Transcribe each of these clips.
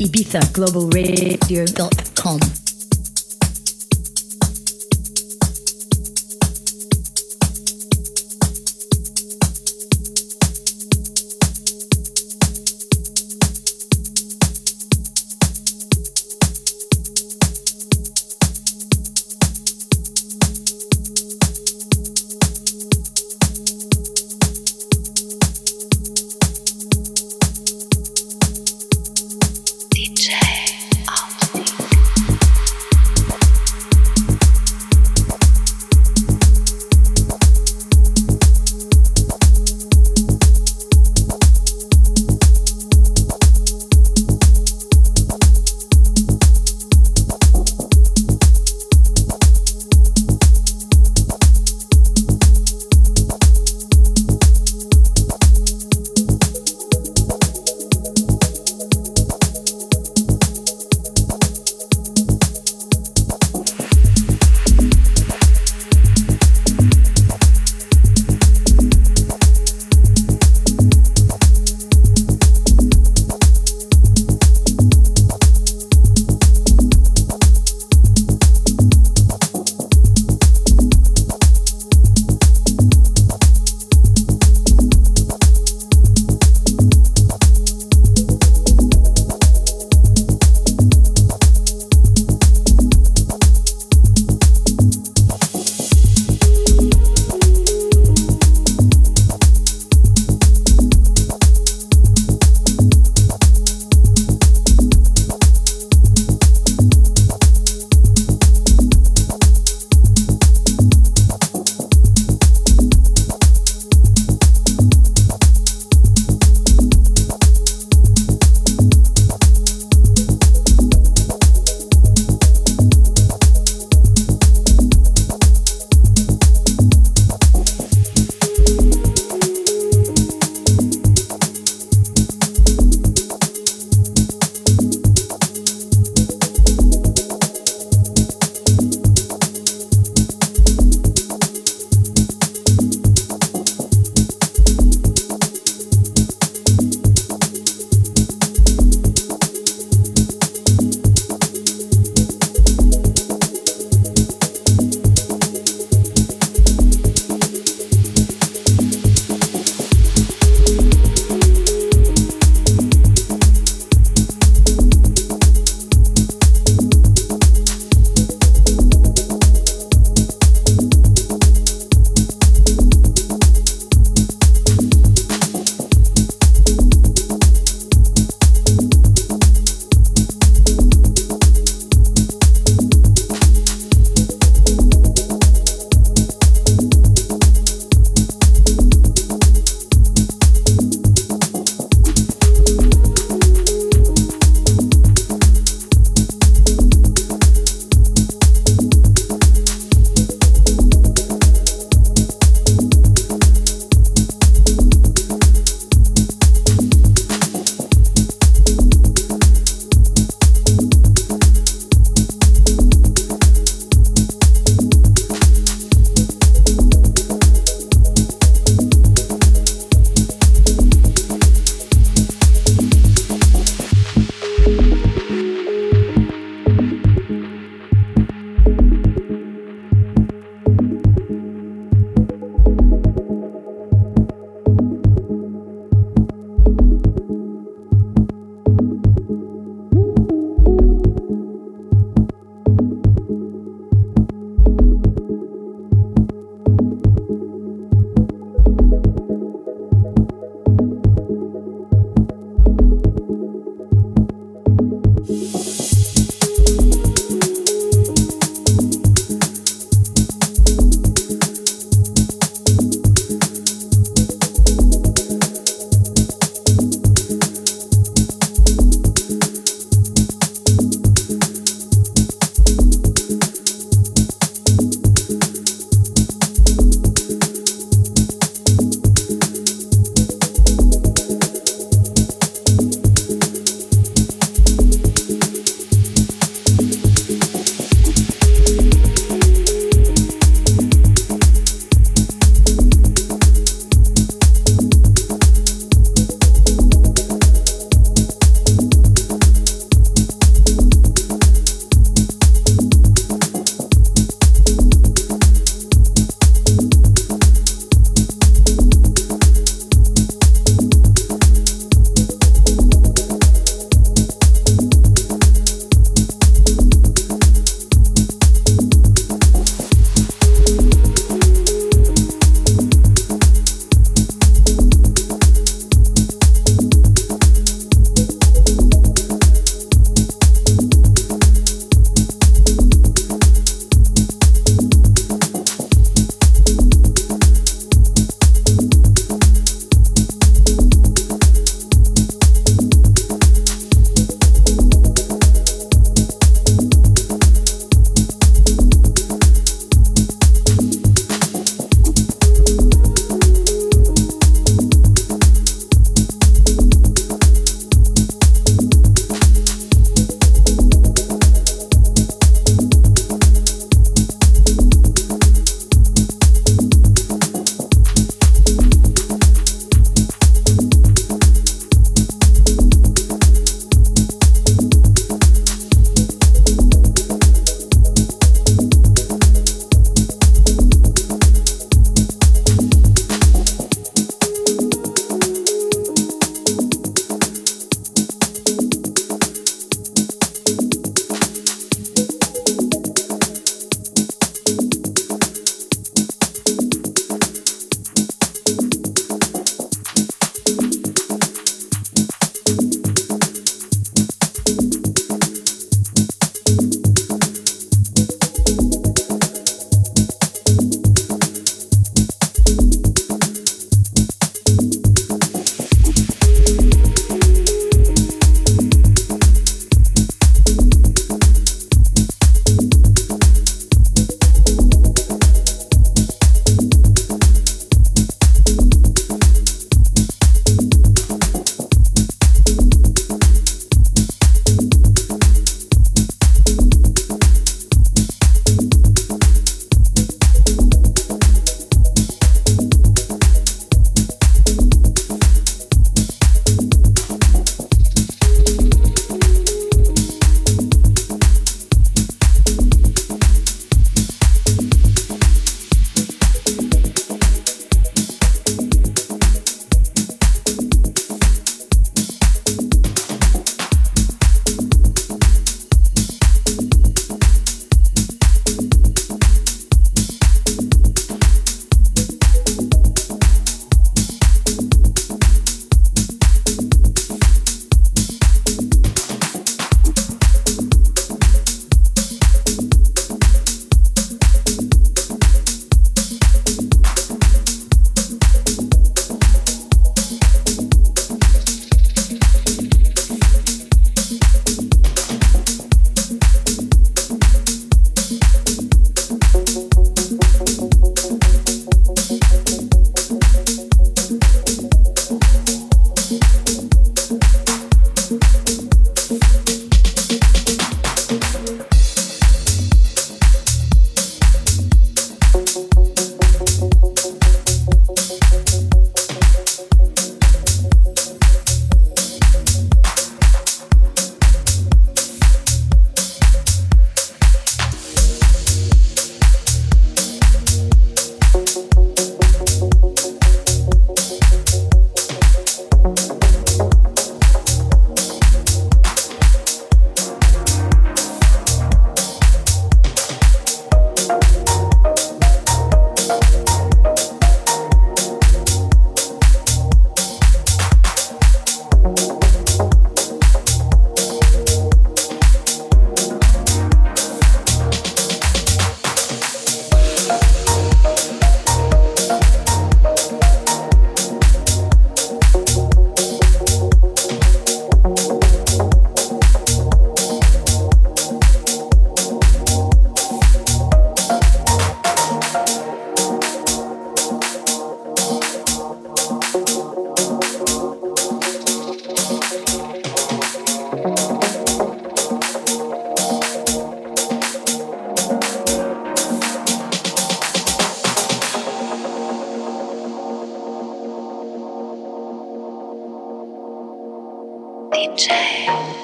ibizaglobalradio.com.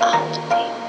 honesty.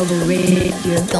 Global Radio.com.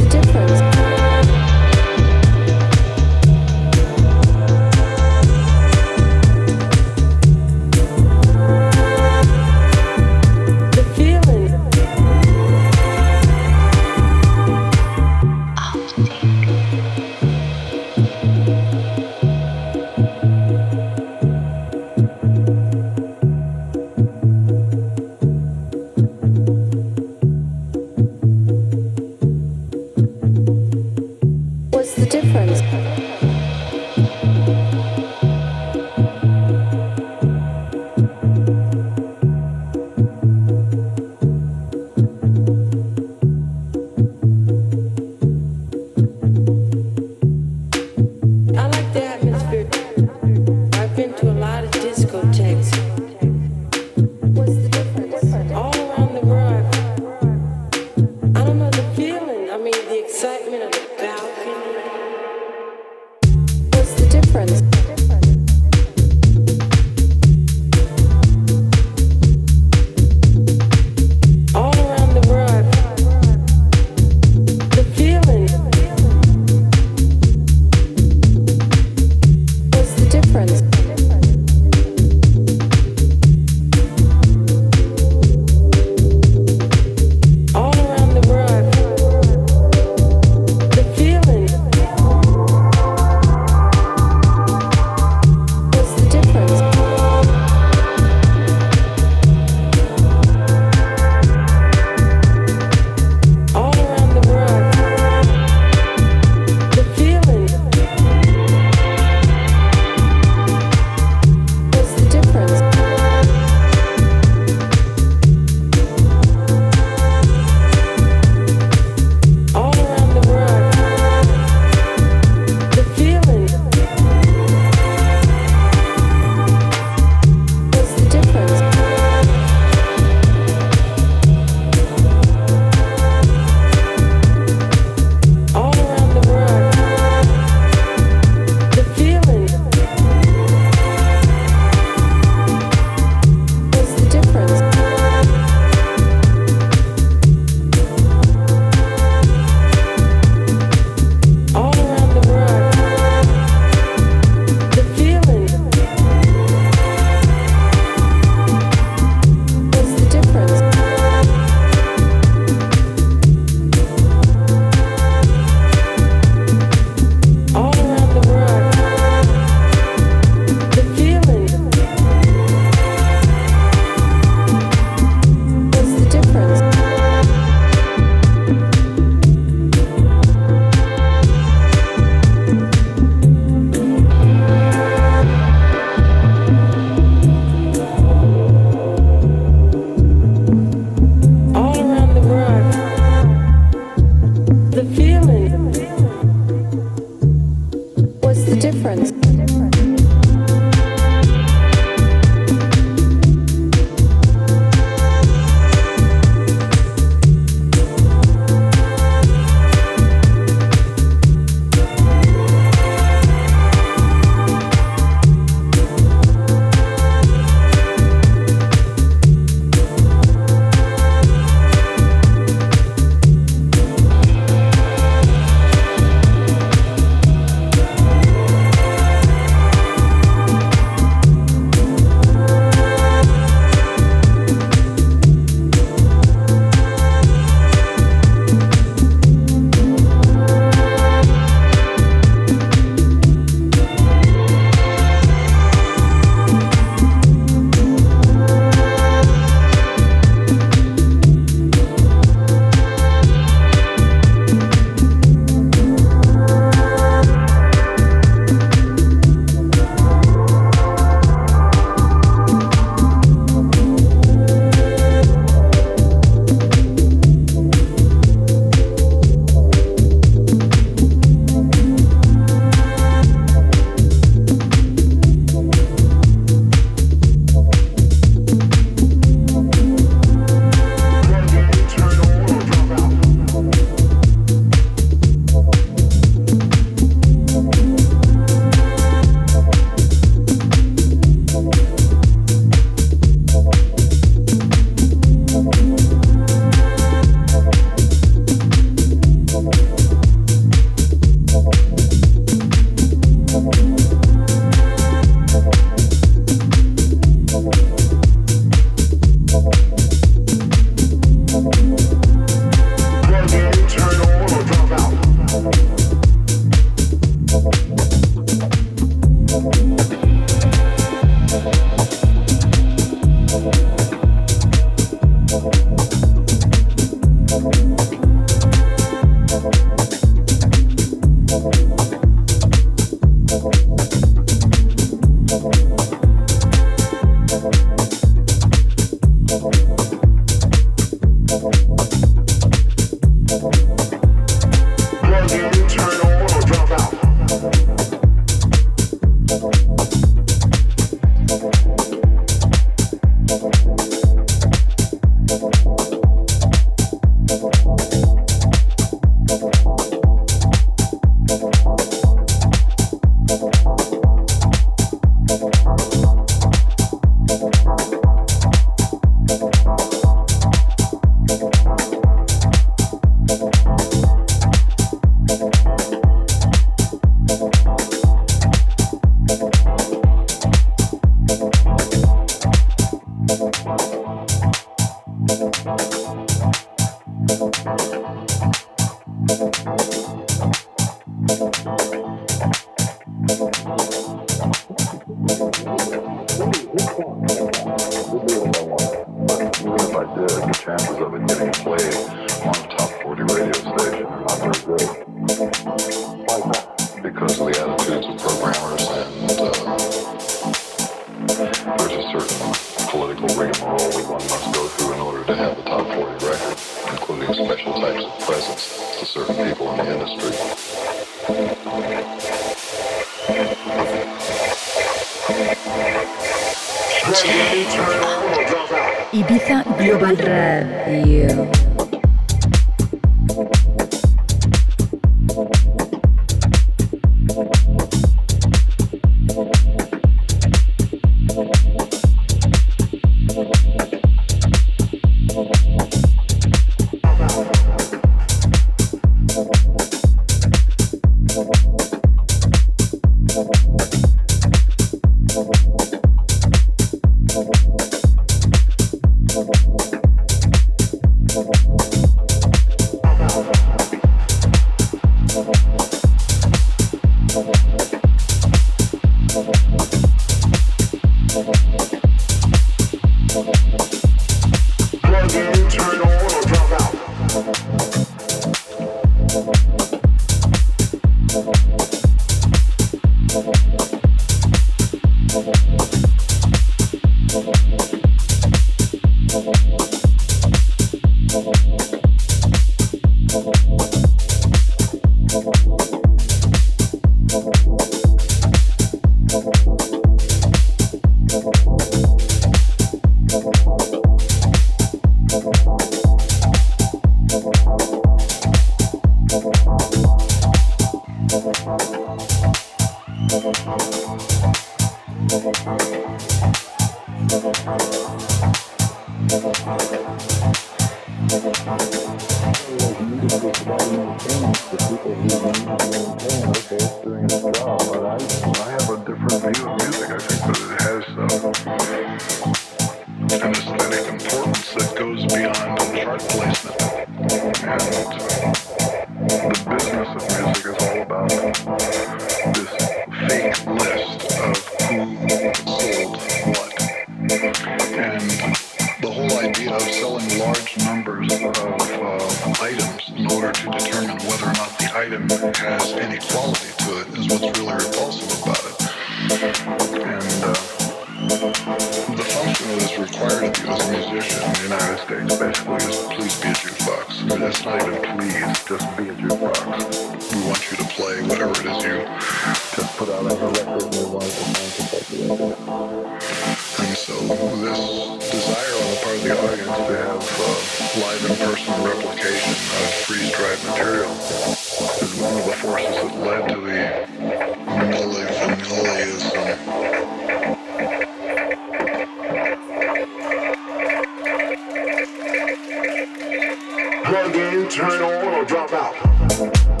plug in, turn on, or drop out.